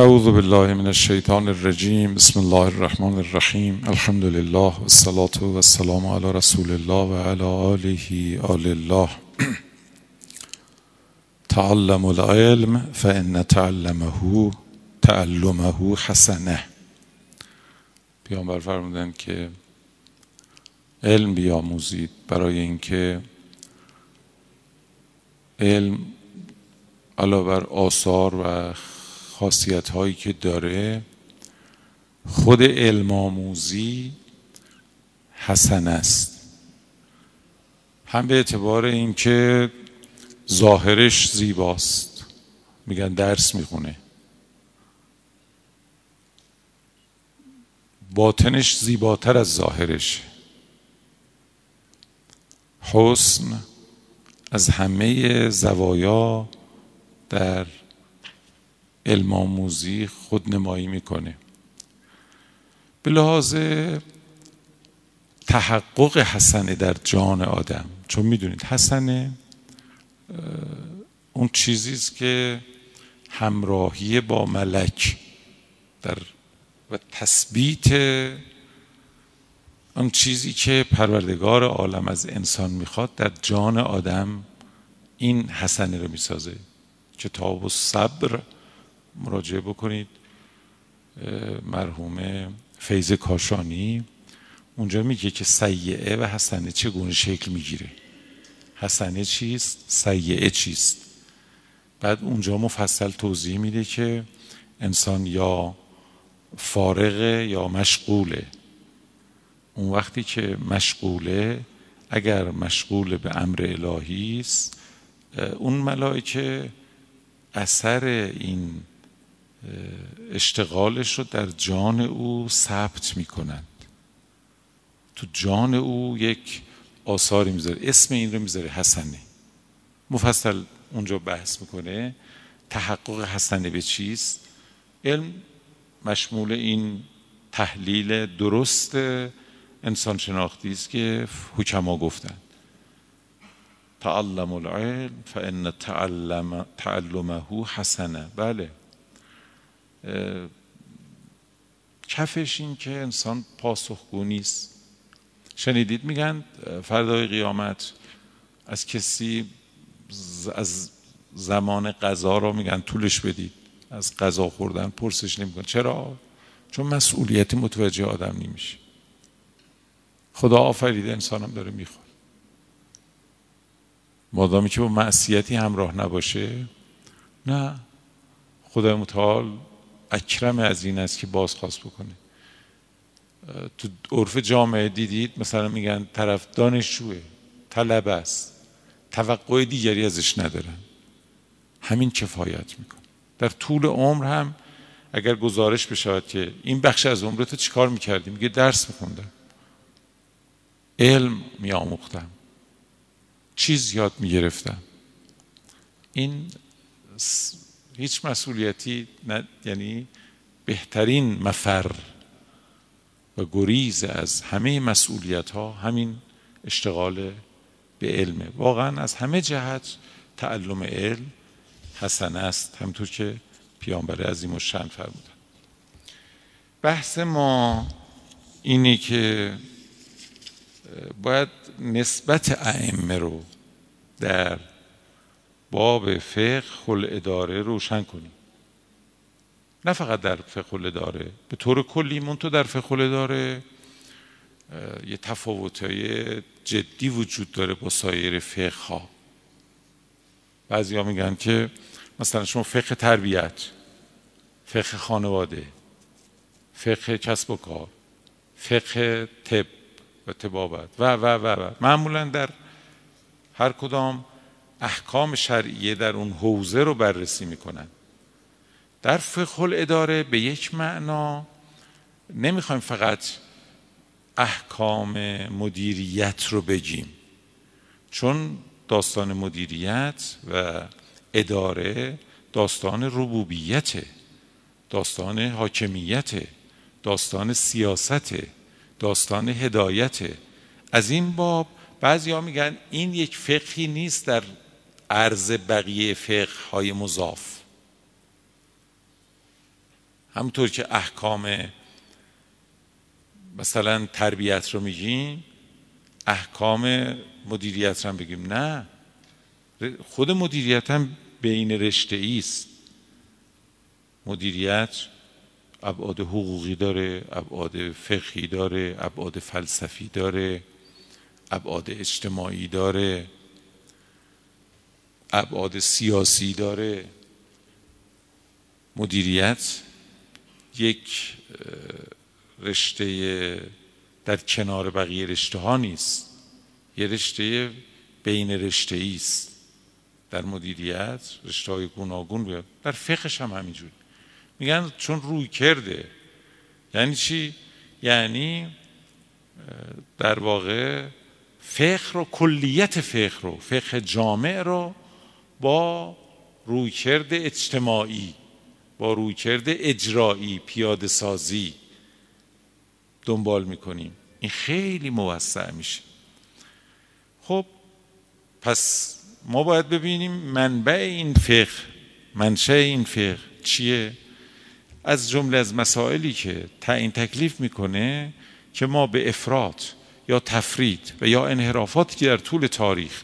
اعوذ بالله من الشیطان الرجیم بسم الله الرحمن الرحیم الحمد لله والصلاة والسلام علی رسول الله و علی آله آل الله. تعلم العلم فان تعلمه تعلمه حسنه. پیامبر فرمودن که علم بیاموزید برای اینکه علم علاوه بر آثار و خاصیت هایی که داره خود علم آموزی حسن است. هم به اعتبار اینکه ظاهرش زیباست. میگن درس می‌خونه. باطنش زیباتر از ظاهرش حسن از همه زوایا در علم آموزی خود نمایی می‌کنه. به لحاظ تحقق حسنه در جان آدم چون می‌دونید حسنه اون چیزی است که همراهی با ملک در و تثبیت اون چیزی که پروردگار عالم از انسان می‌خواد در جان آدم این حسنه رو می‌سازه کتاب و صبر مراجعه بکنید. مرحوم فیض کاشانی. اونجا میگه که سیعه و حسنه چگونه شکل می‌گیره؟ حسنه چیست؟ سیعه چیست؟ بعد اونجا مفصل توضیح میده که انسان یا فارغه یا مشغوله. اون وقتی که مشغوله اگر مشغول به امر الهی است اون ملائکه اثر این اشتغالش رو در جان او ثبت می‌کنند تو جان او یک آثاری می‌ذاره. اسم این رو می‌ذاره حسنه. مفصل اونجا بحث می‌کنه. تحقق حسنه به چیست؟ علم مشمول این تحلیل درست انسان شناختی است که حکما گفتند. تعلم العلم فان تعلم تعلمه حسنه. بله. کفش این که انسان پاسخگو نیست. شنیدید میگن فردای قیامت از کسی از زمان قضا رو میگن طولش بدید. از غذا خوردن پرسش نمیکن چرا؟ چون مسئولیت متوجه آدم نمیشه. خدا آفریده انسانم داره می‌خواد. مادامی که با معصیتی همراه نباشه نه. خدا متعال اکرم از این است که بازخواست بکنه. تو عرف جامعه دیدید مثلا میگن طرف دانشجوه طلب است. توقع دیگری ازش ندارن. همین کفایت میکن در طول عمر هم اگر گزارش بشود که این بخش از عمرت چیکار می‌کردی؟ میگه درس میخوندم. علم میآموختم. چیز یاد می‌گرفتم. این هیچ مسئولیتی نه یعنی بهترین مفر و گریز از همه مسئولیت ها همین اشتغال به علمه. واقعا از همه جهت تعلم علم حسن است همطور که پیامبر عظیم و شن فرمودن. بحث ما اینه که باید نسبت ائمه رو در باب فقه اداره روشن کنیم. نه فقط در فقه الاداره به طور کلی منتو در فقه الاداره یه تفاوتهای جدی وجود داره با سایر فقه ها بعضی ها میگن که مثلا شما فقه تربیت فقه خانواده فقه کسب و کار فقه طب و تبابت و و و و. معمولا در هر کدام احکام شرعیه در اون حوزه رو بررسی می‌کنن. در فقه الاداره به یک معنا نمی‌خوایم فقط احکام مدیریت رو بگیم. چون داستان مدیریت و اداره داستان ربوبیت داستان حاکمیت داستان سیاست داستان هدایت از این باب بعضی ها میگن این یک فقهی نیست در عرض بقیه فقه های مضاف. همونطور که احکام مثلا تربیت رو میگیم احکام مدیریت رو بگیم. نه. خود مدیریت هم بین رشته است. مدیریت ابعاد حقوقی داره ابعاد فقهی داره ابعاد فلسفی داره ابعاد اجتماعی داره. ابعاد سیاسی داره مدیریت یک رشته در کنار بقیه رشته ها نیست. یه رشته بین رشته است. در مدیریت رشته های گوناگون بیاد. در فقهش هم همینجور. میگن چون روی کرده. یعنی چی؟ یعنی در واقع فقه رو کلیت فقه رو فقه جامع رو با رویکرد اجتماعی با رویکرد اجرایی پیاده سازی دنبال می‌کنیم. این خیلی موسع میشه. خب پس ما باید ببینیم منبع این فقه منشه این فقه چیه؟ از جمله از مسائلی که تعیین تکلیف می‌کنه که ما به افراد یا تفرید و یا انحرافاتی که در طول تاریخ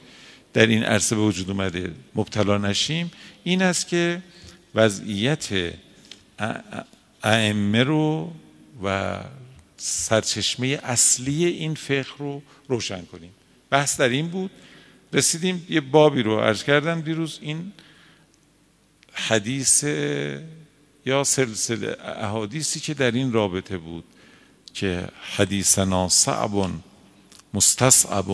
در این عرصه به وجود اومده مبتلا نشیم این است که وضعیت ائمه رو و سرچشمه اصلی این فقه رو روشن کنیم بحث در این بود رسیدیم یه بابی رو عرض کردم دیروز این حدیث یا سلسله احادیثی که در این رابطه بود که حدیثنا صعب مستصعب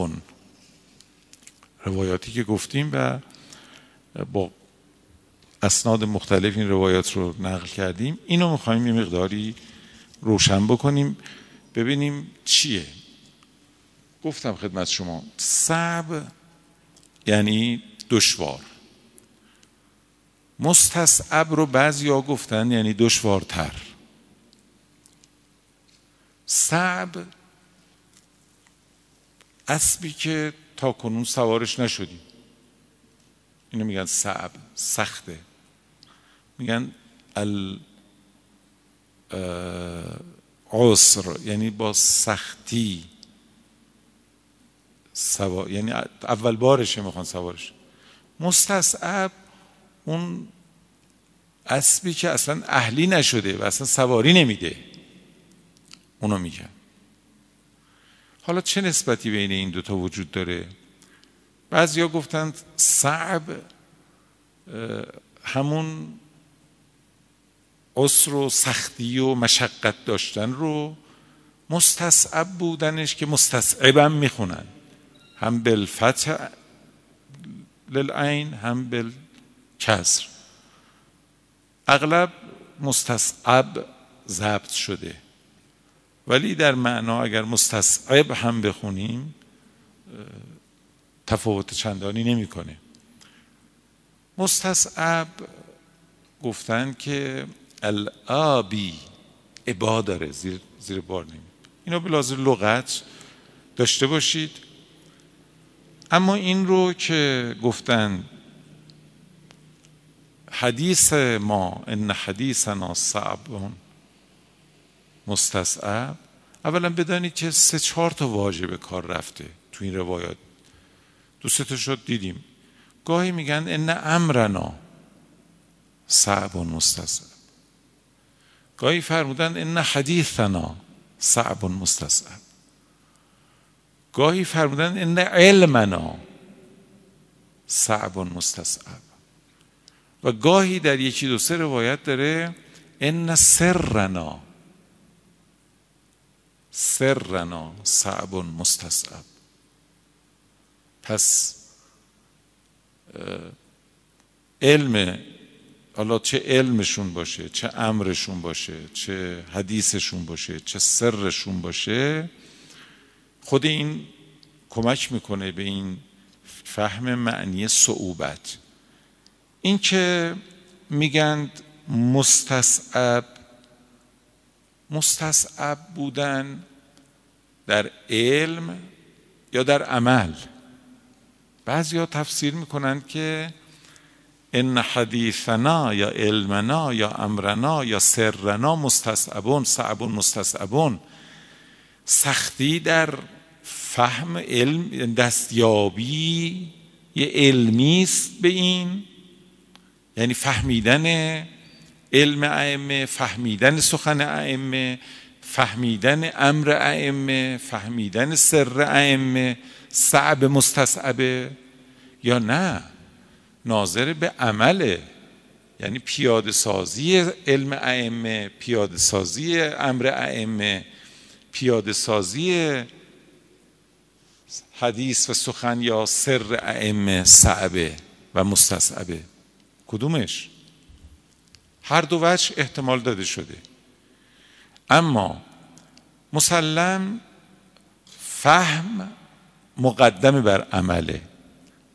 روایاتی که گفتیم و با اسناد مختلف این روایات رو نقل کردیم. اینو می‌خوایم یه مقداری روشن بکنیم ببینیم چیه. گفتم خدمت شما صعب یعنی دشوار. مستصعب رو بعضی ها گفتن یعنی دشوارتر. صعب اسبی که تا کنون سوارش نشدیم. اینو میگن صعب سخته. میگن ال عسر یعنی با سختی سوا... یعنی اول بارشه می‌خوان سوارش. مستصعب اون اسبی که اصلا اهلی نشده و اصلا سواری نمیده. اونو میگن. حالا چه نسبتی بین این دوتا وجود داره؟ بعضیا گفتند صعب همون عسر و سختی و مشقت داشتن رو مستصعب بودنش که مستصعبم می‌خونن. هم بالفتح للعین هم بالکسر. اغلب مستصعب ضبط شده. ولی در معنا اگر مستصعب هم بخونیم تفاوت چندانی نمی‌کنه. مستصعب گفتن که الابی عبا داره زیر, زیر بار نمی اینو به لازم لغت داشته باشید. اما این رو که گفتن حدیث ما ان حدیثنا صعب مستصعب. اولا بدانید که سه چهار تا واژه به کار رفته تو این روایات. دو سه تا شد دیدیم. گاهی میگن ان امرنا صعب مستصعب. گاهی فرمودن ان حدیثنا صعب مستصعب. گاهی فرمودن ان علمنا صعب مستصعب. و گاهی در یکی دو سه روایت داره ان سرنا سرنا صعب مستصعب. پس علم حالا چه علمشون باشه چه امرشون باشه چه حدیثشون باشه چه سرشون باشه خود این کمک می‌کنه به این فهم معنی صعوبت. این که میگند مستصعب مستصعب بودن در علم یا در عمل. بعضی تفسیر می‌کنند که ان حدیثنا یا علمنا یا امرنا یا سرنا مستصعبون صعبون مستصعبون. سختی در فهم علم دستیابی یه علمی است به این یعنی فهمیدن علم ائمه فهمیدن سخن ائمه فهمیدن امر ائمه فهمیدن سر ائمه صعب مستصعبه یا نه؟ ناظر به عمله. یعنی پیاده سازی علم ائمه پیاده سازی امر ائمه پیاده سازی حدیث و سخن یا سر ائمه صعبه و مستصعبه. کدومش؟ هر دو وجه احتمال داده شده. اما مسلم فهم مقدم بر عمله.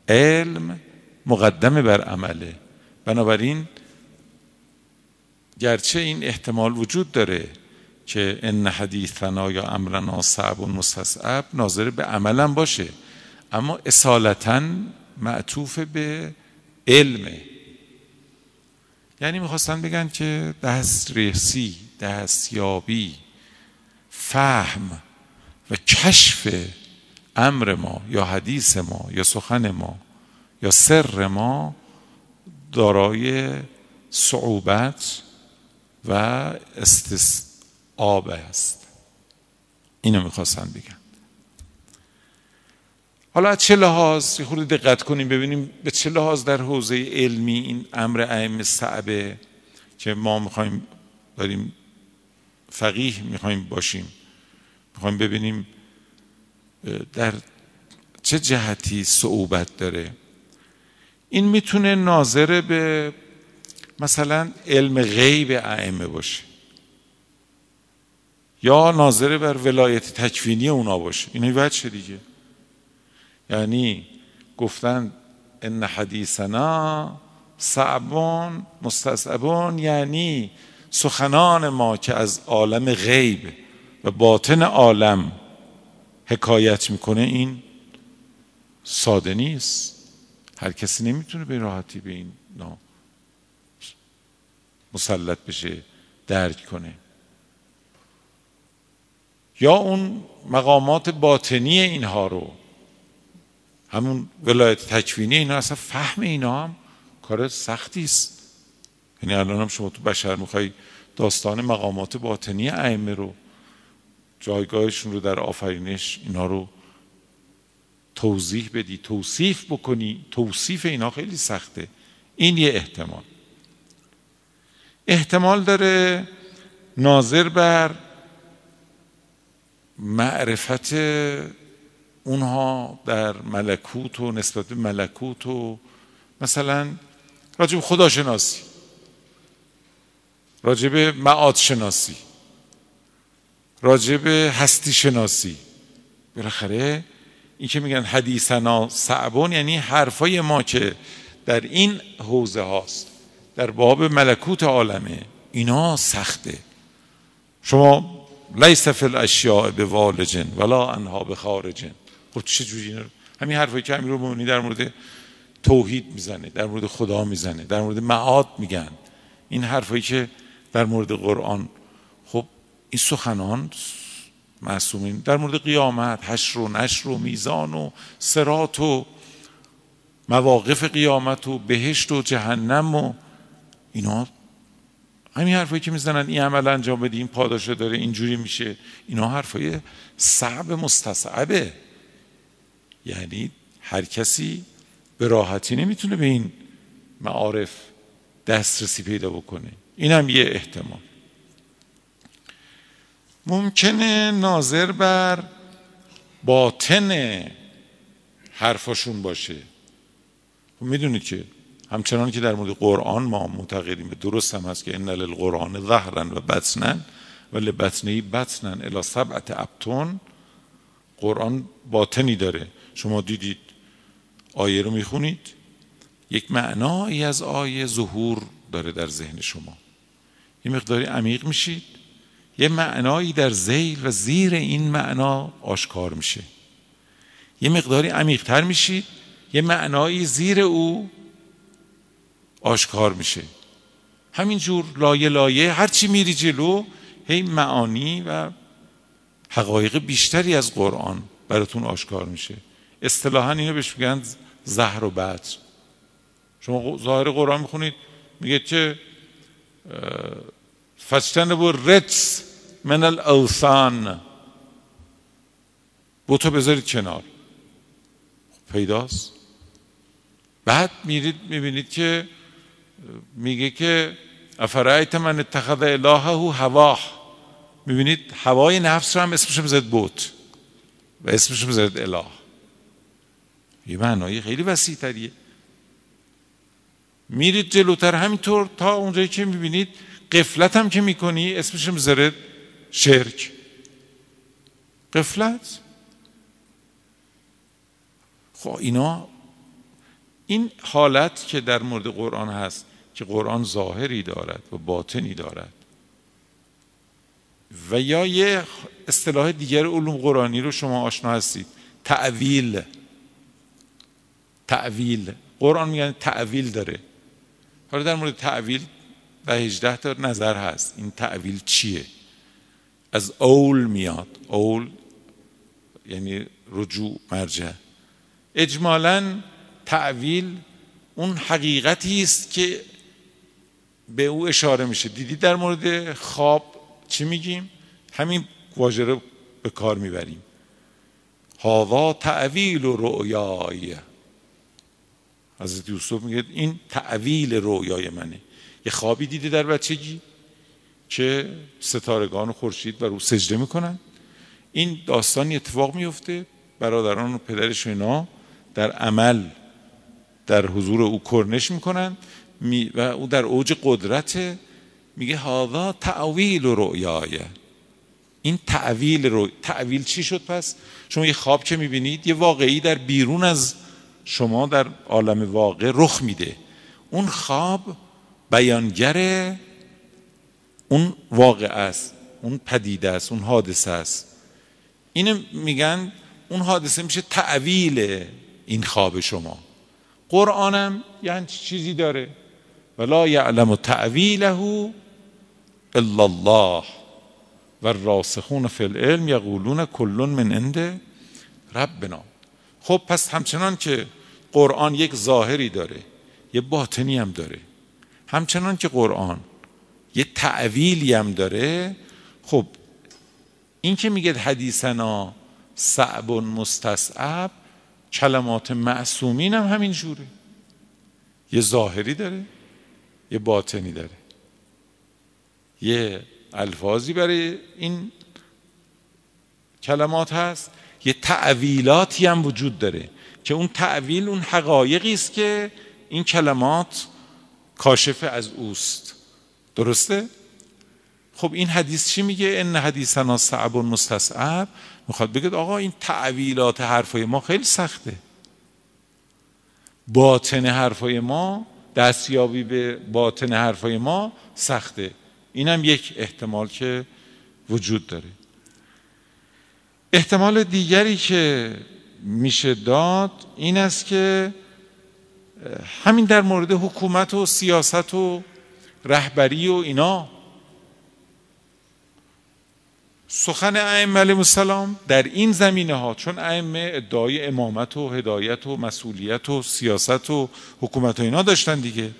علم مقدم بر عمله. بنابراین گرچه این احتمال وجود داره که ان حدیثنا یا امرنا صعب و مستصعب ناظر به عملم باشه اما اصالتا معطوف به علمه یعنی می‌خواستن بگن که دسترسی دستیابی فهم و کشف امر ما یا حدیث ما یا سخن ما یا سر ما دارای صعوبت و استصعاب است. اینو می‌خواستن بگن. حالا از چه لحاظ خود دقت کنیم ببینیم به چه لحاظ در حوزه علمی این امر ائمه صعبه که ما می‌خوایم داریم فقیه می‌خوایم باشیم. می‌خوایم ببینیم در چه جهتی صعوبت داره. این می‌تونه ناظر به مثلا علم غیب ائمه باشه. یا ناظر بر ولایت تکوینی اونا باشه. این وجه دیگه؟ یعنی گفتن ان حدیثنا صعبون مستصعبون یعنی سخنان ما که از عالم غیب و باطن عالم حکایت می‌کنه این ساده نیست. هر کسی نمی‌تونه به راحتی به این مسلط بشه درک کنه. یا اون مقامات باطنی اینها رو همون ولایت تکوینی اینا اصلا فهم اینا هم کار سختی است. یعنی الان هم شما تو بشر می‌خوای داستان مقامات باطنی ائمه رو جایگاهشون رو در آفرینش اینا رو توضیح بدی توصیف بکنی. توصیف اینا خیلی سخته. این یه احتمال. احتمال داره ناظر بر معرفت اونها در ملکوت و نسبت به ملکوت و مثلا راجب خداشناسی راجب معاد شناسی راجب هستی شناسی بالاخره این که میگن حدیثنا صعبون یعنی حرفای ما که در این حوزه هاست در باب ملکوت عالمه اینا سخته. شما لیس فی الاشیاء به والجن ولا انها به خارجن خب چه جوری همین حرفایی که امیر المؤمنین در مورد توحید می‌زنه در مورد خدا می‌زنه در مورد معاد میگن. این حرفایی که در مورد قرآن خب این سخنان معصومین در مورد قیامت حشر و نشر و میزان و سرات و مواقف قیامت و بهشت و جهنم و اینا. همین حرفایی که می‌زنن این عمل انجام بدی این پاداشه داره اینجوری میشه. اینا حرفای صعب مستصعبه. یعنی هر کسی به راحتی نمی‌تونه به این معارف دسترسی پیدا بکنه. این هم یه احتمال. ممکنه ناظر بر باطن حرفاشون باشه. خب می‌دونید که همچنان که در مورد قرآن ما معتقدیم درست هم هست که ان للقرآن ظهرا و بطنا و لبطنه بطنا الی سبعت ابتون قرآن باطنی داره. شما دیدید آیه رو می‌خونید؟ یک معنایی از آیه ظهور داره در ذهن شما. یه مقداری عمیق میشید. یه معنایی در زیل و زیر این معنا آشکار میشه. یه مقداری عمیقتر میشید. یه معنایی زیر او آشکار میشه. همینجور لایه لایه هرچی میری جلو هی معانی و حقایق بیشتری از قرآن براتون آشکار میشه. اصطلاحا اینو بهش میگن زهر و بطر شما ظاهر قرآن می‌خونید میگه که فستن بو رتس من الاوثان بوتو بذارید کنار. خب پیداست. بعد میرید می‌بینید که میگه که افرایت من اتخذ الهه هواه. می‌بینید هوای نفس رو هم اسمش می‌زد بوت و اسمش می‌زد اله. یه معنایی خیلی وسیع تریه میرید جلوتر همینطور تا اونجایی که می‌بینید قفلت هم که می‌کنی اسمش می‌ذاره شرک. قفلت؟ خب اینا این حالت که در مورد قرآن هست که قرآن ظاهری دارد و باطنی دارد. و یا یه اصطلاح دیگر علوم قرآنی رو شما آشنا هستید. تعویل. تعویل قرآن میگن تعویل داره. حالا در مورد تعویل و هجده تا نظر هست. این تعویل چیه؟ از اول میاد. اول یعنی رجوع مرجع. اجمالا تعویل اون حقیقتی است که به او اشاره میشه. دیدی در مورد خواب چی میگیم؟ همین واژه رو به کار می‌بریم. هاوا تعویل و رؤیای. حضرت یوسف میگه این تعویل رویای منه. یه خوابی دیده در بچگی که ستارگان و خورشید و رو سجده می‌کنن. این داستانی اتفاق میفته. برادران و پدرش اینا در عمل در حضور او کرنش می‌کنن. و او در اوج قدرت میگه هاذا تعویل و رؤیای این تعویل رو تعویل چی شد پس؟ شما یه خواب که می‌بینید یه واقعی در بیرون از شما در عالم واقع رخ میده. اون خواب بیانگر اون واقع است اون پدیده است اون حادثه است. اینو میگن اون حادثه میشه تعویل این خواب شما. قرآنم یعنی چیزی داره. ولا یعلم تعویله الا الله. و راسخون فی العلم یقولون کلون من عند ربنا. خب پس همچنان که قرآن یک ظاهری داره یه باطنی هم داره. همچنان که قرآن یه تعویلی هم داره خب این که میگه حدیثنا صعب مستصعب کلمات معصومین هم همین جوره. یه ظاهری داره یه باطنی داره. یه الفاظی برای این کلمات هست. یه تعویلاتی هم وجود داره که اون تعویل اون حقایقی است که این کلمات کاشف از اوست. درسته؟ خب این حدیث چی میگه؟ ان حدیثنا صعب مستصعب. می‌خواد بگه آقا این تعویلات حرفای ما خیلی سخته. باطن حرفای ما دستیابی به باطن حرفای ما سخته. اینم یک احتمال که وجود داره. احتمال دیگری که میشه داد این است که همین در مورد حکومت و سیاست و رهبری و اینا. سخن ائمه علیهم السلام در این زمینه ها چون ائمه ادعای امامت و هدایت و مسئولیت و سیاست و حکومت و اینا داشتن دیگه.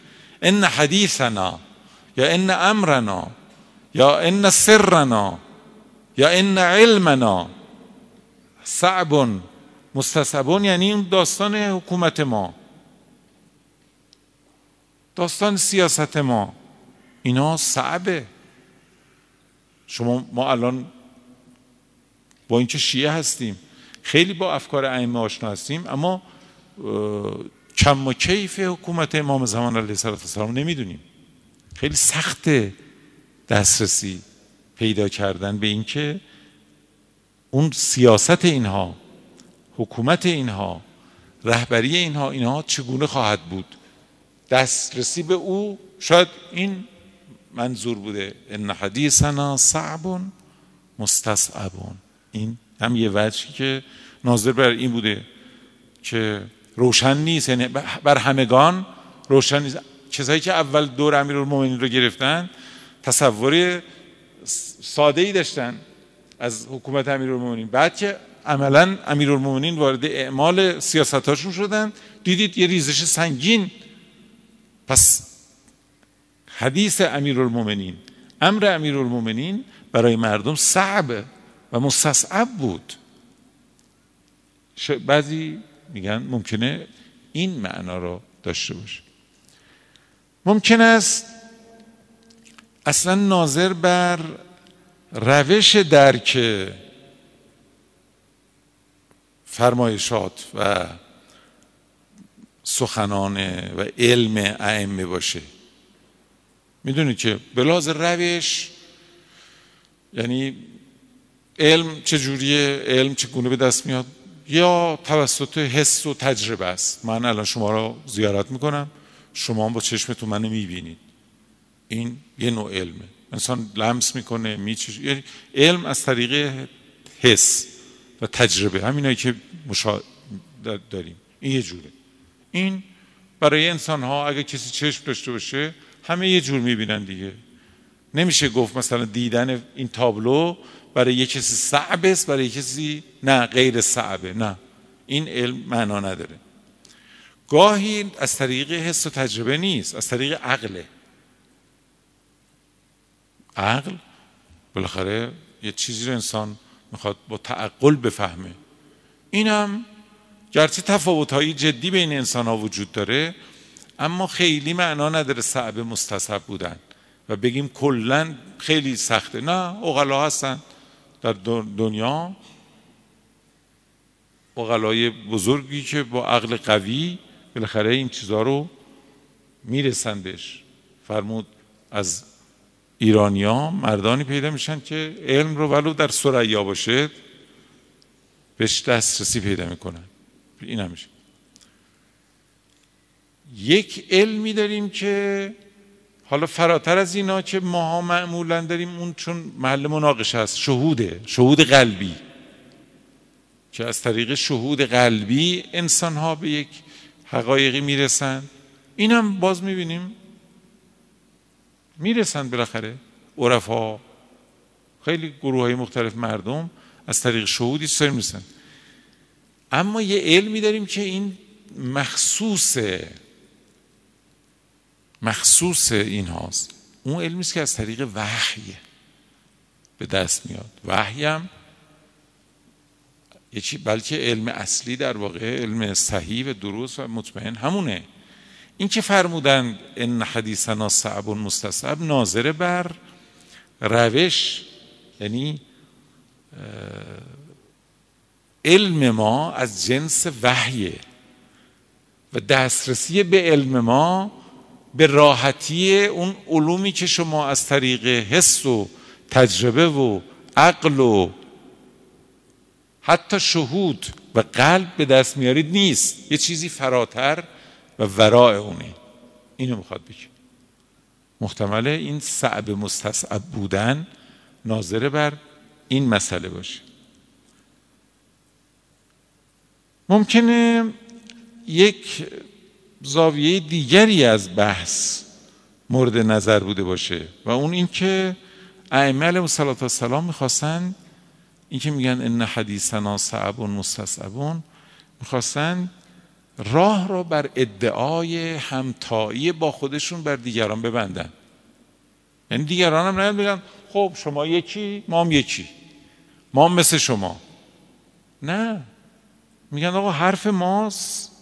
ان حدیثنا یا ان امرنا یا ان سرنا یا ان علمنا صعب مستصبون یعنی اون داستان حکومت ما. داستان سیاست ما. اینا صعبه. شما ما الان با اینکه شیعه هستیم خیلی با افکار ائمه آشنا هستیم اما کم و کیف حکومت امام زمان علیه السلام نمی‌دونیم. خیلی سخت دسترسی پیدا کردن به اینکه اون سیاست اینها حکومت اینها رهبری اینها اینها چگونه خواهد بود؟ دسترسی به او شاید این منظور بوده. ان حدیثنا صعب مستصعبون این هم یه وجهی که ناظر بر این بوده که روشن نیست. یعنی بر همگان روشن نیست. کسایی که اول دور امیرالمومنین رو گرفتن تصور ساده ای داشتن. از حکومت امیرالمومنین. بعد که عملا امیرالمومنین وارد اعمال سیاستاشون شدن دیدید یه ریزش سنگین. پس حدیث امیرالمومنین امر امیرالمومنین برای مردم صعب و مستصعب بود. بعضی میگن ممکنه این معنا رو داشته باشه. ممکن است اصلا ناظر بر روش درک فرمایشات و سخنان و علم ائمه باشه. می‌دونید که بلاز روش یعنی علم چجوریه علم چگونه به دست میاد یا توسط حس و تجربه است. من الان شما را زیارت می‌کنم. شما با چشمتون منو می‌بینید. این یه نوع علمه. انسان لمس می‌کنه میچش یعنی علم از طریق حس و تجربه. همینایی که مشا... داریم. این یه جوره. این برای انسان ها اگه کسی چشم داشته باشه همه یه جور می‌بینن دیگه. نمیشه گفت مثلا دیدن این تابلو برای یه کسی صعب است برای کسی نه غیر صعبه نه. این علم معنا نداره. گاهی از طریق حس و تجربه نیست از طریق عقله. عقل بالاخره یه چیزی رو انسان می‌خواد با تعقل بفهمه. اینم گرچه تفاوت های جدی بین انسان ها وجود داره اما خیلی معنا نداره صعب مستصحب بودن و بگیم کلا خیلی سخته. نه اغلا هستن در دنیا. اغلای بزرگی که با عقل قوی بالاخره این چیزها رو می‌رسن بهش فرمود از ایرانیا مردانی پیدا میشن که علم رو ولو در سریا باشه بهش دسترسی پیدا می‌کنن. این همیشه یک علمی داریم که حالا فراتر از اینا که ماها معمولا داریم اون چون محل مناقشه است شهوده شهود قلبی. که از طریق شهود قلبی انسان ها به یک حقایقی می‌رسن. این هم باز می‌بینیم می‌رسن بالاخره. عرفا خیلی گروه های مختلف مردم از طریق شهودی سر می‌رسن. اما یه علمی داریم که این مخصوصه مخصوص این هاست. اون علمی است که از طریق وحی به دست میاد. وحی هم یه چی بلکه علم اصلی در واقع علم صحیح و درست و مطمئن همونه. این که فرمودند ان حدیثنا صعب مستصعب ناظر بر روش یعنی علم ما از جنس وحیه و دسترسی به علم ما به راحتی اون علومی که شما از طریق حس و تجربه و عقل و حتی شهود و قلب به دست میارید نیست. یه چیزی فراتر و ورای اونه اینو می‌خواد بگه. محتمله این صعب مستصعب بودن ناظره بر این مسئله باشه. ممکنه یک زاویه دیگری از بحث مورد نظر بوده باشه و اون اینکه ائمه علیهم السلام می‌خواستن این که میگن ان حدیثنا صعب مستصعبون می‌خواستن راه رو بر ادعای همتایی با خودشون بر دیگران ببندن. یعنی دیگران هم میگن خب شما یکی ما هم یکی. ما هم مثل شما. نه. میگن آقا حرف ما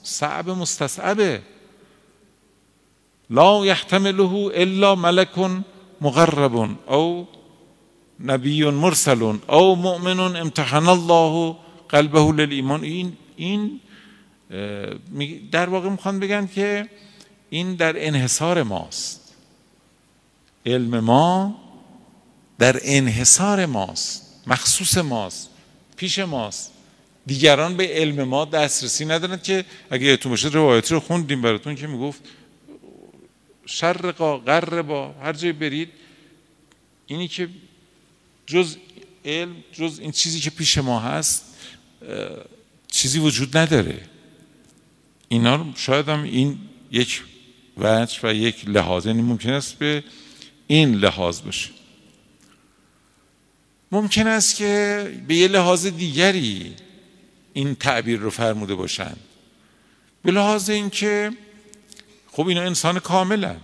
صعب مستصعبه. لا یحتمله الا ملک مقرب او نبی مرسل او مؤمن امتحن الله قلبه للایمان. این این در واقع می‌خوان بگن که این در انحصار ماست. علم ما در انحصار ماست مخصوص ماست پیش ماست. دیگران به علم ما دسترسی ندارن که اگه یادتون باشه روایتی رو خوندیم براتون که می‌گفت شرقا غربا هر جای برید اینی که جز علم جز این چیزی که پیش ما هست چیزی وجود نداره. اینا رو شاید هم این یک وجه و یک لحاظ یعنی ممکن است به این لحاظ باشه. ممکن است که به یه لحاظ دیگری این تعبیر رو فرموده باشند. به لحاظ اینکه خب اینا انسان کاملند.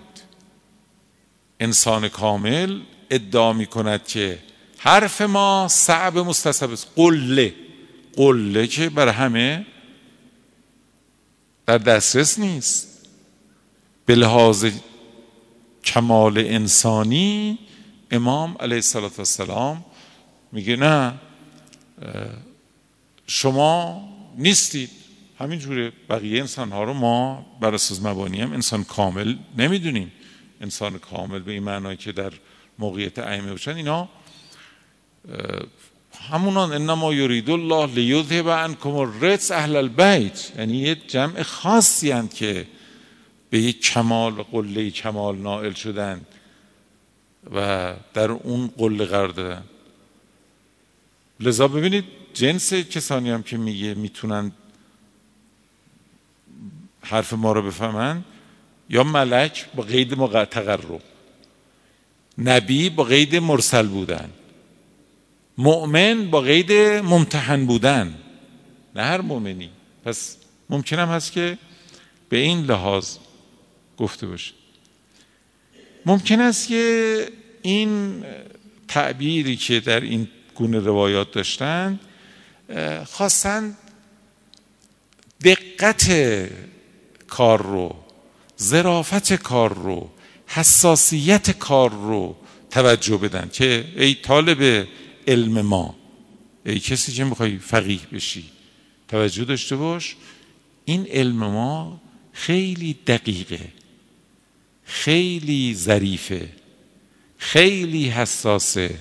انسان کامل ادعا می کند که حرف ما صعب مستصب است. قله. قله که بر همه در دسترس نیست. به لحاظ کمال انسانی امام علیه السلام میگه نه شما نیستید. همینجوره بقیه انسان ها رو ما بر اساس مبانی هم انسان کامل نمی‌دونیم. انسان کامل به این معنی که در موقعیت ائمه باشن اینا همونان انما یرید الله لیذهب عنکم الرجس اهل البیت. یعنی یه جمع خاصی هستند که به یک کمال قله کمال نائل شدن و در اون قله قرار دادن. لذا ببینید جنس کسانی هم که میگه می‌تونن حرف ما رو بفهمن یا ملک با قید تقرب. نبی با قید مرسل بودن. مؤمن با قید ممتحن بودن نه هر مؤمنی. پس ممکن هم هست که به این لحاظ گفته باشه. ممکن است که این تعبیری که در این گونه روایات داشتند خواستند دقت کار رو ظرافت کار رو حساسیت کار رو توجه بدن که ای طالب علم ما. ای کسی که می‌خوای فقیه بشی توجه داشته باش. این علم ما خیلی دقیقه خیلی ظریفه خیلی حساسه.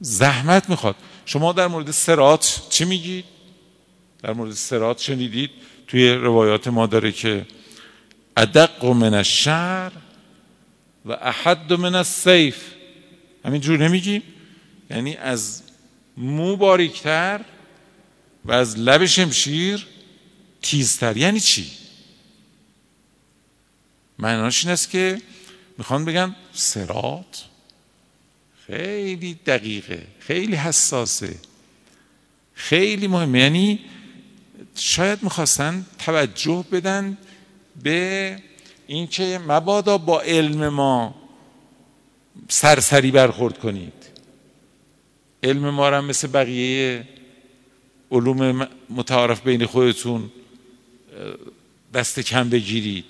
زحمت می‌خواد. شما در مورد سرات چی میگید؟ در مورد سرات شنیدید؟ توی روایات ما داره که ادق من الشعر و احد من السیف. همین جور نمیگیم یعنی از مو باریکتر و از لب شمشیر تیزتر. یعنی چی؟ معناش این است که می‌خوان بگن سرات خیلی دقیقه خیلی حساسه خیلی مهمه. یعنی شاید می‌خواستن توجه بدن به اینکه مبادا با علم ما سرسری برخورد کنید. علم ما را مثل بقیه علوم متعارف بین خودتون دست کم بگیرید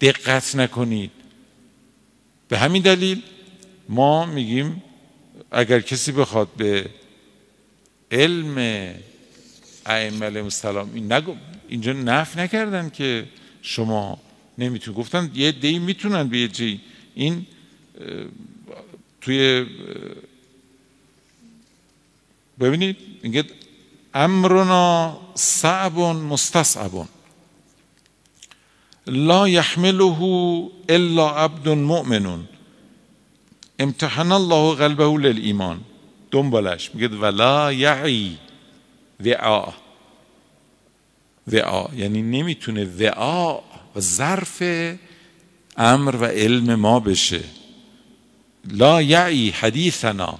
دقت نکنید. به همین دلیل ما میگیم اگر کسی بخواد به علم ائمه علیهم السلام این نگو اینجا نف نکردن که شما نمیتون گفتن یه دی می‌تونن به یه جی این توی ببینید اینگه امرنا صعب مستصعب لا يحمله الا عبد مؤمن امتحن الله قلبه للایمان. دنبالش. میگه ولا یعی وعا. وعا. یعنی نمی‌تونه وعا و ظرف امر و علم ما بشه. لا یعی حدیثنا.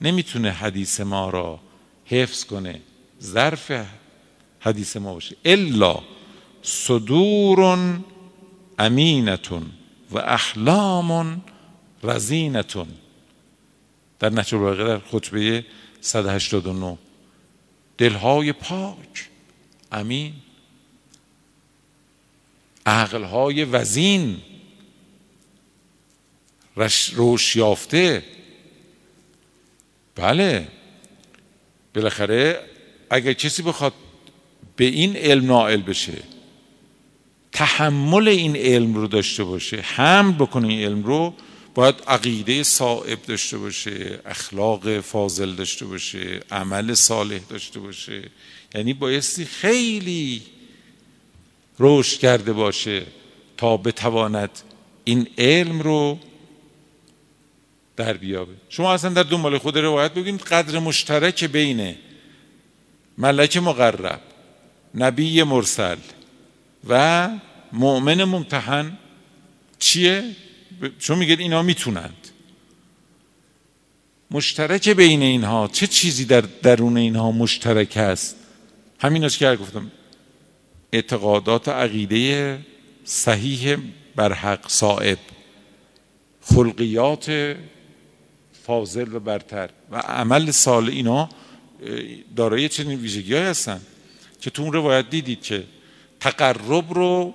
نمی‌تونه حدیث ما را حفظ کنه ظرف حدیث ما باشه. الا صدور امینتون و احلام رزینتون در نهج در خطبه 189 دلهای پاک امین. عقلهای وزین روش یافته بله. بالاخره اگر کسی بخواد به این علم نائل بشه تحمل این علم رو داشته باشه حمل بکنه این علم رو باید عقیده صائب داشته باشه اخلاق فاضل داشته باشه عمل صالح داشته باشه. یعنی بایستی خیلی رشد کرده باشه تا بتواند این علم رو در بیابه. شما اصلا در دنبال خود روایت بگید قدر مشترک بین ملک مقرب نبی مرسل و مؤمن ممتحن چیه؟ چون میگه اینا می‌تونند. مشترک بین اینها چه چیزی در درون اینها مشترک است؟ همین است که گفتم اعتقادات عقیده صحیح بر حق صائب خلقیات فاضل و برتر. و عمل سال اینا دارای چنین ویژگی های هستن که تو اون روایت دیدید که تقرب رو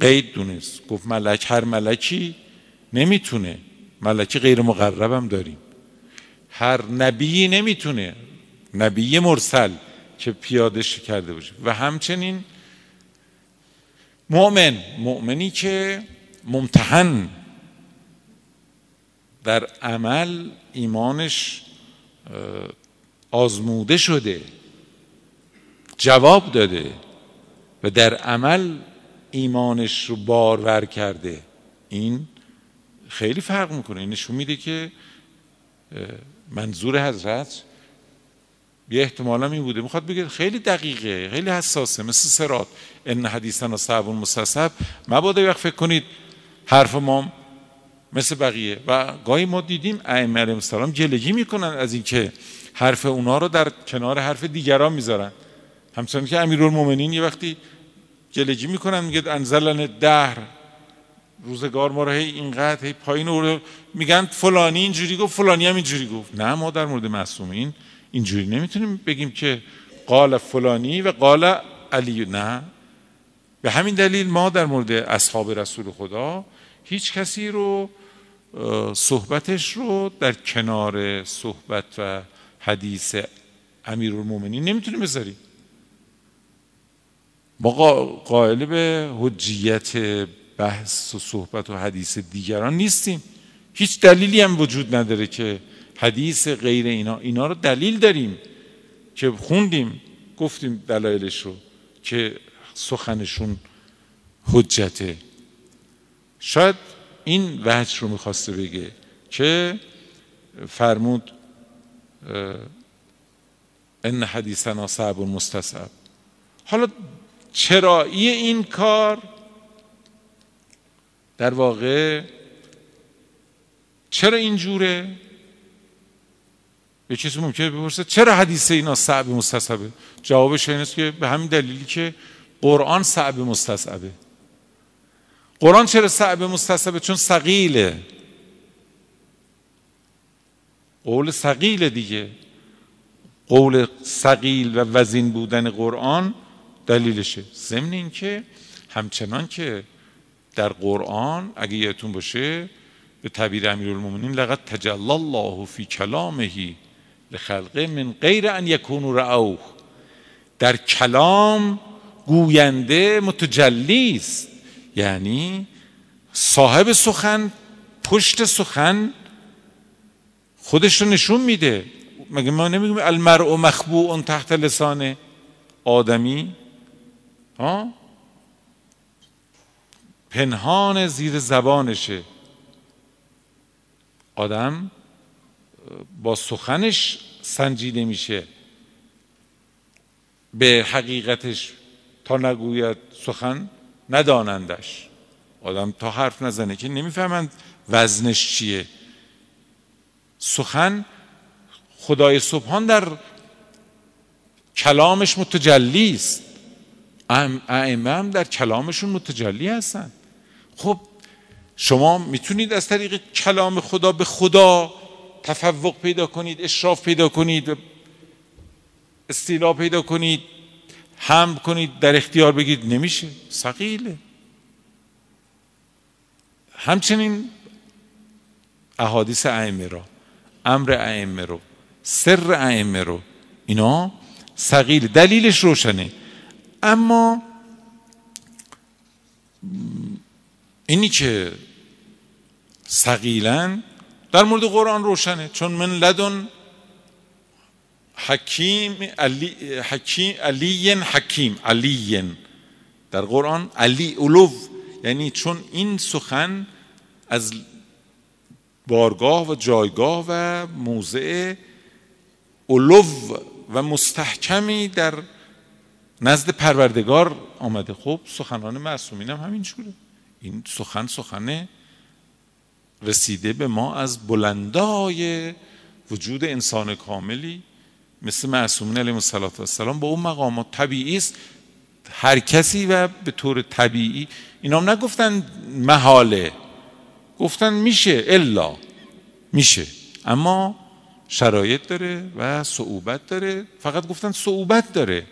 قید دونست. گفت ملک هر ملکی نمی‌تونه. ملکی غیر مقربم داریم. هر نبی نمی‌تونه. نبی مرسل که پیادش کرده باشه. و همچنین مؤمن مؤمنی که ممتحن در عمل ایمانش آزموده شده جواب داده و در عمل ایمانش رو بارور کرده. این خیلی فرق می‌کنه. این نشون میده که منظور حضرت یه احتمالا این بوده. می‌خواد بگه خیلی دقیقه خیلی حساسه. مثل سرات. ان حدیثن و صعب مستصب مبادا وقت فکر کنید حرف ما مثل بقیه. و گاهی ما دیدیم ائمه علیهم السلام جلگی می‌کنن از اینکه حرف اونا رو در کنار حرف دیگران می‌ذارن. همچنان که امیرالمومنین یه وقتی جلگی می‌کنن میگه انزلن دهر. روزگار ما رو هی اینقدر هی پایین رو میگن فلانی اینجوری گفت فلانی هم اینجوری گفت. نه ما در مورد معصومین اینجوری نمی‌تونیم بگیم که قال فلانی و قال علی. نه. به همین دلیل ما در مورد اصحاب رسول خدا هیچ کسی رو صحبتش رو در کنار صحبت و حدیث امیرالمومنین نمی‌تونیم بذاریم. ما قائل به حجیت بحث و صحبت و حدیث دیگران نیستیم. هیچ دلیلی هم وجود نداره که حدیث غیر اینا. اینا رو دلیل داریم که خوندیم گفتیم دلایلش رو که سخنشون حجته. شاید این وجه رو می‌خواسته بگه. که فرمود ان حدیثنا صعب و مستصعب حالا چرایی این کار؟ در واقع چرا اینجوره یه کسی ممکنه بپرسه چرا حدیث اینا صعب مستصعبه جوابش این که به همین دلیلی که قرآن صعب مستصعبه قرآن چرا صعب مستصعبه چون سقیله قول سقیل دیگه. قول سقیل و وزین بودن قرآن دلیلشه. ضمن اینکه همچنان که در قرآن اگه یادتون باشه به تعبیر امیرالمومنین لقد تجلی الله فی کلامه لخلقه من غیر ان یکونوا رعوه در کلام گوینده متجلی است. یعنی صاحب سخن پشت سخن خودش رو نشون میده. مگه ما نمیگیم المرء مخبوع تحت لسان آدمی؟ ها؟ پنهان زیر زبانشه. آدم با سخنش سنجیده میشه. به حقیقتش تا نگوید سخن ندانندش. آدم تا حرف نزنه که نمی‌فهمند وزنش چیه. سخن خدای سبحان در کلامش متجلی است. ائمه هم در کلامشون متجلی هستن. خب شما می‌تونید از طریق کلام خدا به خدا تفوق پیدا کنید اشراف پیدا کنید استیلا پیدا کنید. هم کنید در اختیار بگید نمیشه. سقیله همچنین احادیث ائمه را امر ائمه رو سر ائمه رو اینا سقیل دلیلش روشنه. اما اینی که سقیلن در مورد قرآن روشنه. چون من لدن حکیم علی حکیم علی حکیم علی در قرآن علی اولو یعنی چون این سخن از بارگاه و جایگاه و موضع اولو و مستحکمی در نزد پروردگار آمده. خب سخنان معصومین هم همین جوره. این سخن سخنه رسیده به ما از بلندای وجود انسان کاملی. مثل معصومین علیهم السلام با اون مقامات طبیعی است. هر کسی و به طور طبیعی اینا هم نگفتن محاله گفتن میشه الا میشه. اما شرایط داره و صعوبت داره. فقط گفتن صعوبت داره.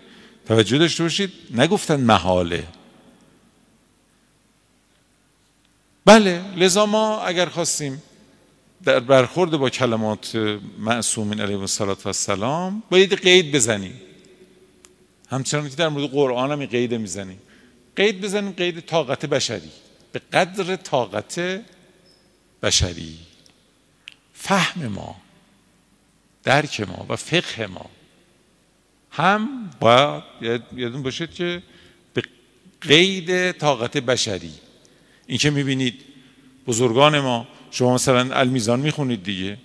توجه داشته باشید نگفتن محاله. بله لذا ما اگر خواستیم در برخورد با کلمات معصومین علیه السلام باید قید بزنیم همچنان که در مورد قرآن هم قید می‌زنیم قید بزنیم قید طاقت بشری. به قدر طاقت بشری. فهم ما درک ما و فقه ما هم باید یادون باشید که به قید طاقت بشری. این که می‌بینید بزرگان ما شما مثلا المیزان می‌خونید دیگه.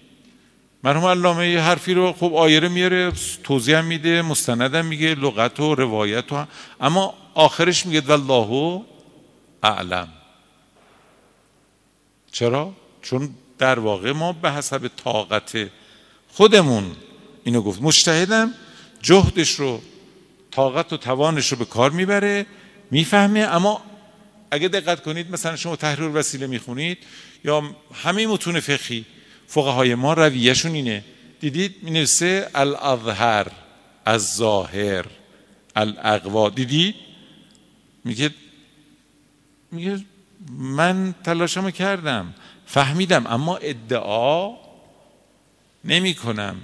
مرحوم علامه یه حرفی رو خب آیره میاره توضیح میده مستندم میگه لغت و روایت و اما آخرش میگه والله اعلم. چرا؟ چون در واقع ما به حسب طاقت خودمون اینو گفت. مجتهدم جهدش رو طاقت و توانش رو به کار می‌بره می‌فهمه اما اگه دقت کنید مثلا شما تحریر وسیله می‌خونید یا همه متون فقهی فقهای ما رویهشون اینه. دیدید؟ می نویسه الاظهر از ظاهر الاقوا. دیدید؟ میگه میگه من تلاشمو کردم فهمیدم اما ادعا نمی کنم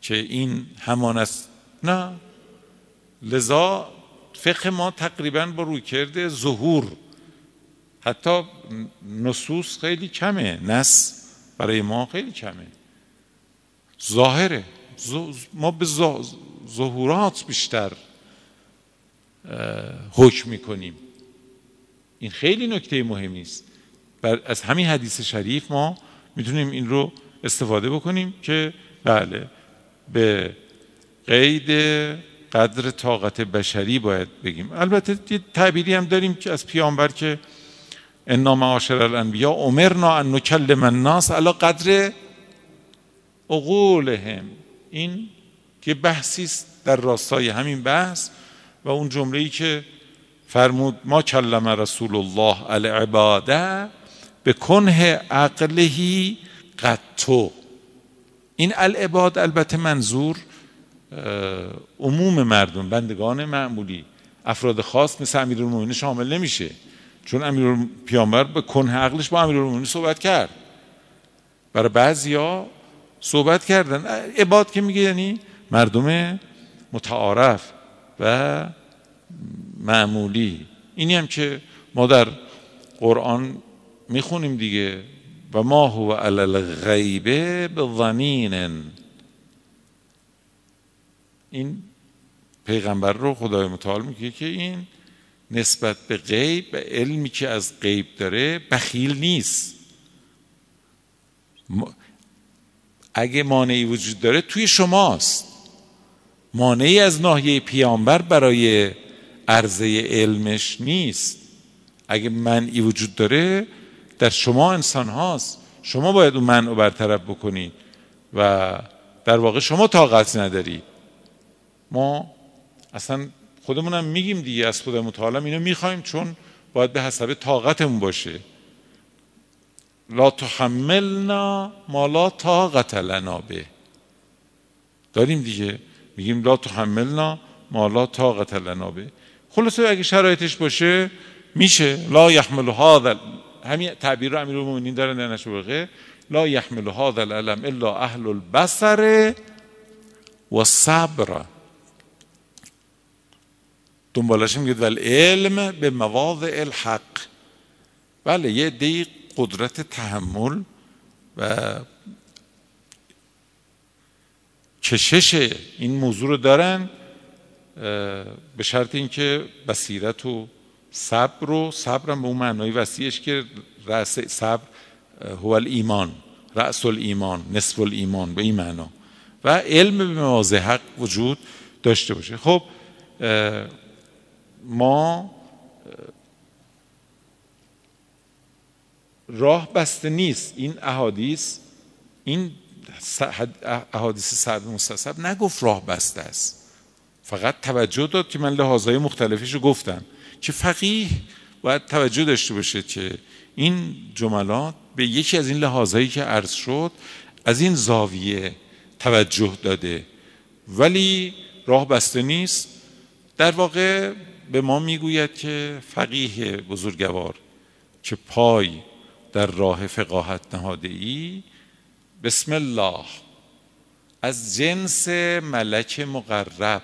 که این همان است. نه. لذا فقه ما تقریبا با روی کرده ظهور حتی نصوص خیلی کمه. نس برای ما خیلی کمه. ظاهره. ما به ظهورات بیشتر حکم می‌کنیم. این خیلی نکته مهمی است از همین حدیث شریف ما می‌تونیم این رو استفاده بکنیم که بله به قید قدر طاقت بشری باید بگیم. البته یه تعبیری هم داریم که از پیامبر که انا معاشر الانبیا امرنا ان نکلم الناس علی قدر عقولهم. این که بحثی است در راستای همین بحث و اون جمله ای که فرمود ما کلم رسول الله العباده به کنه عقلهی قطو این العباد البته منظور عموم مردم بندگان معمولی افراد خاص مثل امیرالمومنین شامل نمیشه. چون امیر پیامبر به کنه عقلش با امیرالمومنین صحبت کرد. برای بعضیا صحبت کردن. عباد که میگه یعنی مردم متعارف و معمولی. اینی هم که ما در قرآن می‌خونیم دیگه. و ما هو علی الغیبه بظنین. این پیغمبر رو خدای متعال میگه که این نسبت به غیب علمی که از غیب داره بخیل نیست. اگه مانعی وجود داره توی شماست. مانعی از ناحیه پیامبر برای عرضه علمش نیست. اگه منعی وجود داره در شما انسان هاست. شما باید اون منع رو برطرف بکنید و در واقع شما طاقت نداری. ما اصلا خودمونم میگیم دیگه از خود متعالم اینو می‌خوایم چون باید به حسب طاقتمون باشه. لا تحملنا ما لا طاقت لنا به. داریم دیگه. میگیم لا تحملنا ما لا طاقت لنا به. خلاصه اگه شرایطش باشه میشه. لا یحمل هذا همین تعبیر رو امیرالمومنین دارن در نشبه لا یحمل هذا العلم الا اهل البصر و دنبالش میگه ول علم به مواضع الحق. بله یه دی قدرت تحمل و کشش این موضوع رو دارن به شرط اینکه بصیرت و صبر و صبر هم به اون معنای وسیعش که رأس صبر هو ایمان رأس الایمان نصف الایمان به این معنا. و علم به مواضع حق وجود داشته باشه. خب ما راه بسته نیست. این احادیث این احادیث سعد مستصب نگفت راه بسته است. فقط توجه داد که من لحاظهای مختلفش رو گفتم. که فقیه باید توجه داشته باشه که این جملات به یکی از این لحاظهایی که عرض شد از این زاویه توجه داده. ولی راه بسته نیست. در واقع به ما می‌گوید که فقیه بزرگوار که پای در راه فقاهت نهاده ای بسم الله. از جنس ملک مقرب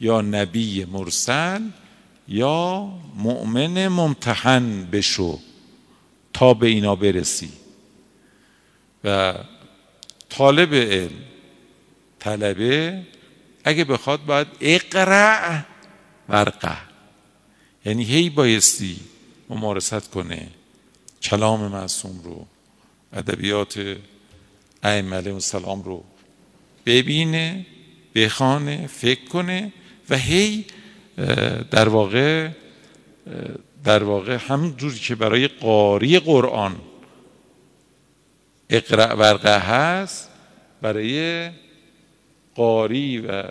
یا نبی مرسل یا مؤمن ممتحن بشو تا به اینا برسی. و طالب علم طلبه اگه بخواد باید اقرع ورقه. یعنی هی بایستی ممارست کنه. کلام معصوم رو ادبیات ائمه علیهم السلام رو ببینه بخانه فکر کنه و هی در واقع در واقع همون جوری که برای قاری قرآن اقرع ورقه هست برای قاری و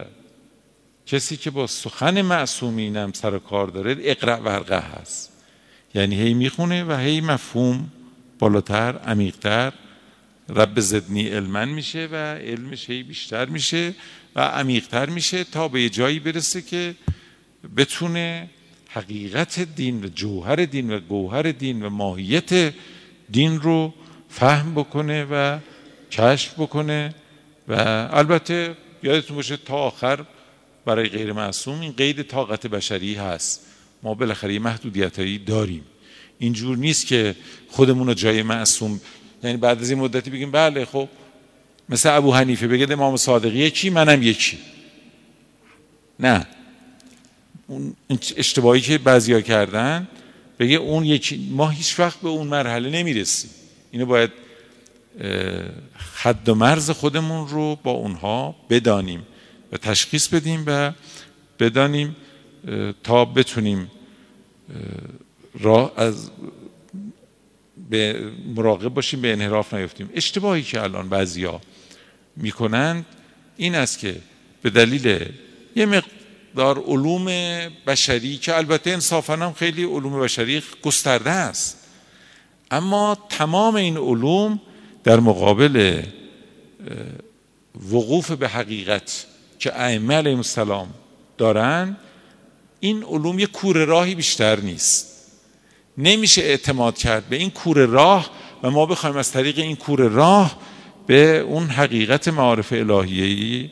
کسی که با سخن معصومین هم سر کار داره اقرع ورقه هست. یعنی هی می‌خونه و هی مفهوم بالاتر عمیقتر. رب زدنی علمن میشه و علمش هی بیشتر میشه و عمیقتر میشه تا به جایی برسه که بتونه حقیقت دین و جوهر دین و گوهر دین و ماهیت دین رو فهم بکنه و کشف بکنه. و البته یادتون باشه تا آخر برای غیر معصوم این قید طاقت بشری هست. ما بالاخره یه محدودیت هایی داریم. اینجور نیست که خودمون رو جای معصوم یعنی بعد از این مدتی بگیم بله خب مثل ابو حنیفه بگه امام صادق یکی منم یکی. نه. اون اشتباهی که بعضیا کردن بگه اون یکی ما هیچ وقت به اون مرحله نمی‌رسیم. اینو باید حد و مرز خودمون رو با اونها بدانیم. و تشخیص بدیم و بدانیم تا بتونیم راه از به مراقب باشیم به انحراف نیفتیم. اشتباهی که الان بعضیا می‌کنند این است که به دلیل یه مقدار علوم بشری که البته انصافا هم خیلی علوم بشری گسترده است اما تمام این علوم در مقابل وقوف به حقیقت که ائمه علیهم السلام دارن این علوم یه کوره راهی بیشتر نیست. نمیشه اعتماد کرد به این کوره راه و ما بخوایم از طریق این کوره راه به اون حقیقت معارف الهیهی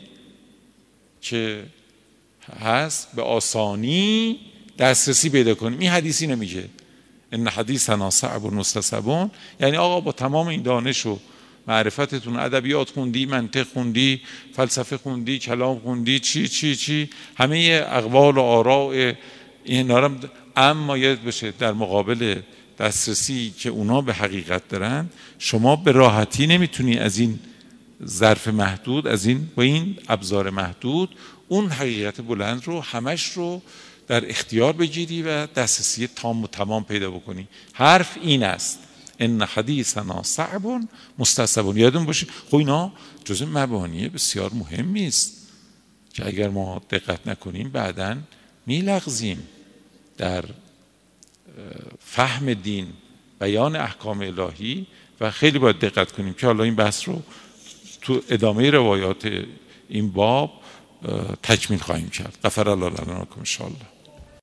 که هست به آسانی دسترسی پیدا کنیم. این حدیثی نمیگه. ان حدیثنا صعب و مستصبون یعنی آقا با تمام این دانش و معرفتتون ادبیات خوندی منطق خوندی فلسفه خوندی کلام خوندی چی چی چی؟ همه اقوال و آراء این نارم اما یاد بشه در مقابل دسترسی که اونا به حقیقت دارن شما به راحتی نمی‌تونی از این ظرف محدود از این با این ابزار محدود اون حقیقت بلند رو همش رو در اختیار بگیری و دسترسی تام و تمام پیدا بکنی. حرف این است. ان حدیثنا صعب مستصب یادون باشه خب اینا جزء مبانی بسیار مهمی است که اگر ما دقت نکنیم بعدا میلغزیم در فهم دین بیان احکام الهی و خیلی باید دقت کنیم که حالا این بحث رو تو ادامه روایات این باب تکمیل خواهیم کرد. غفر الله لنا ان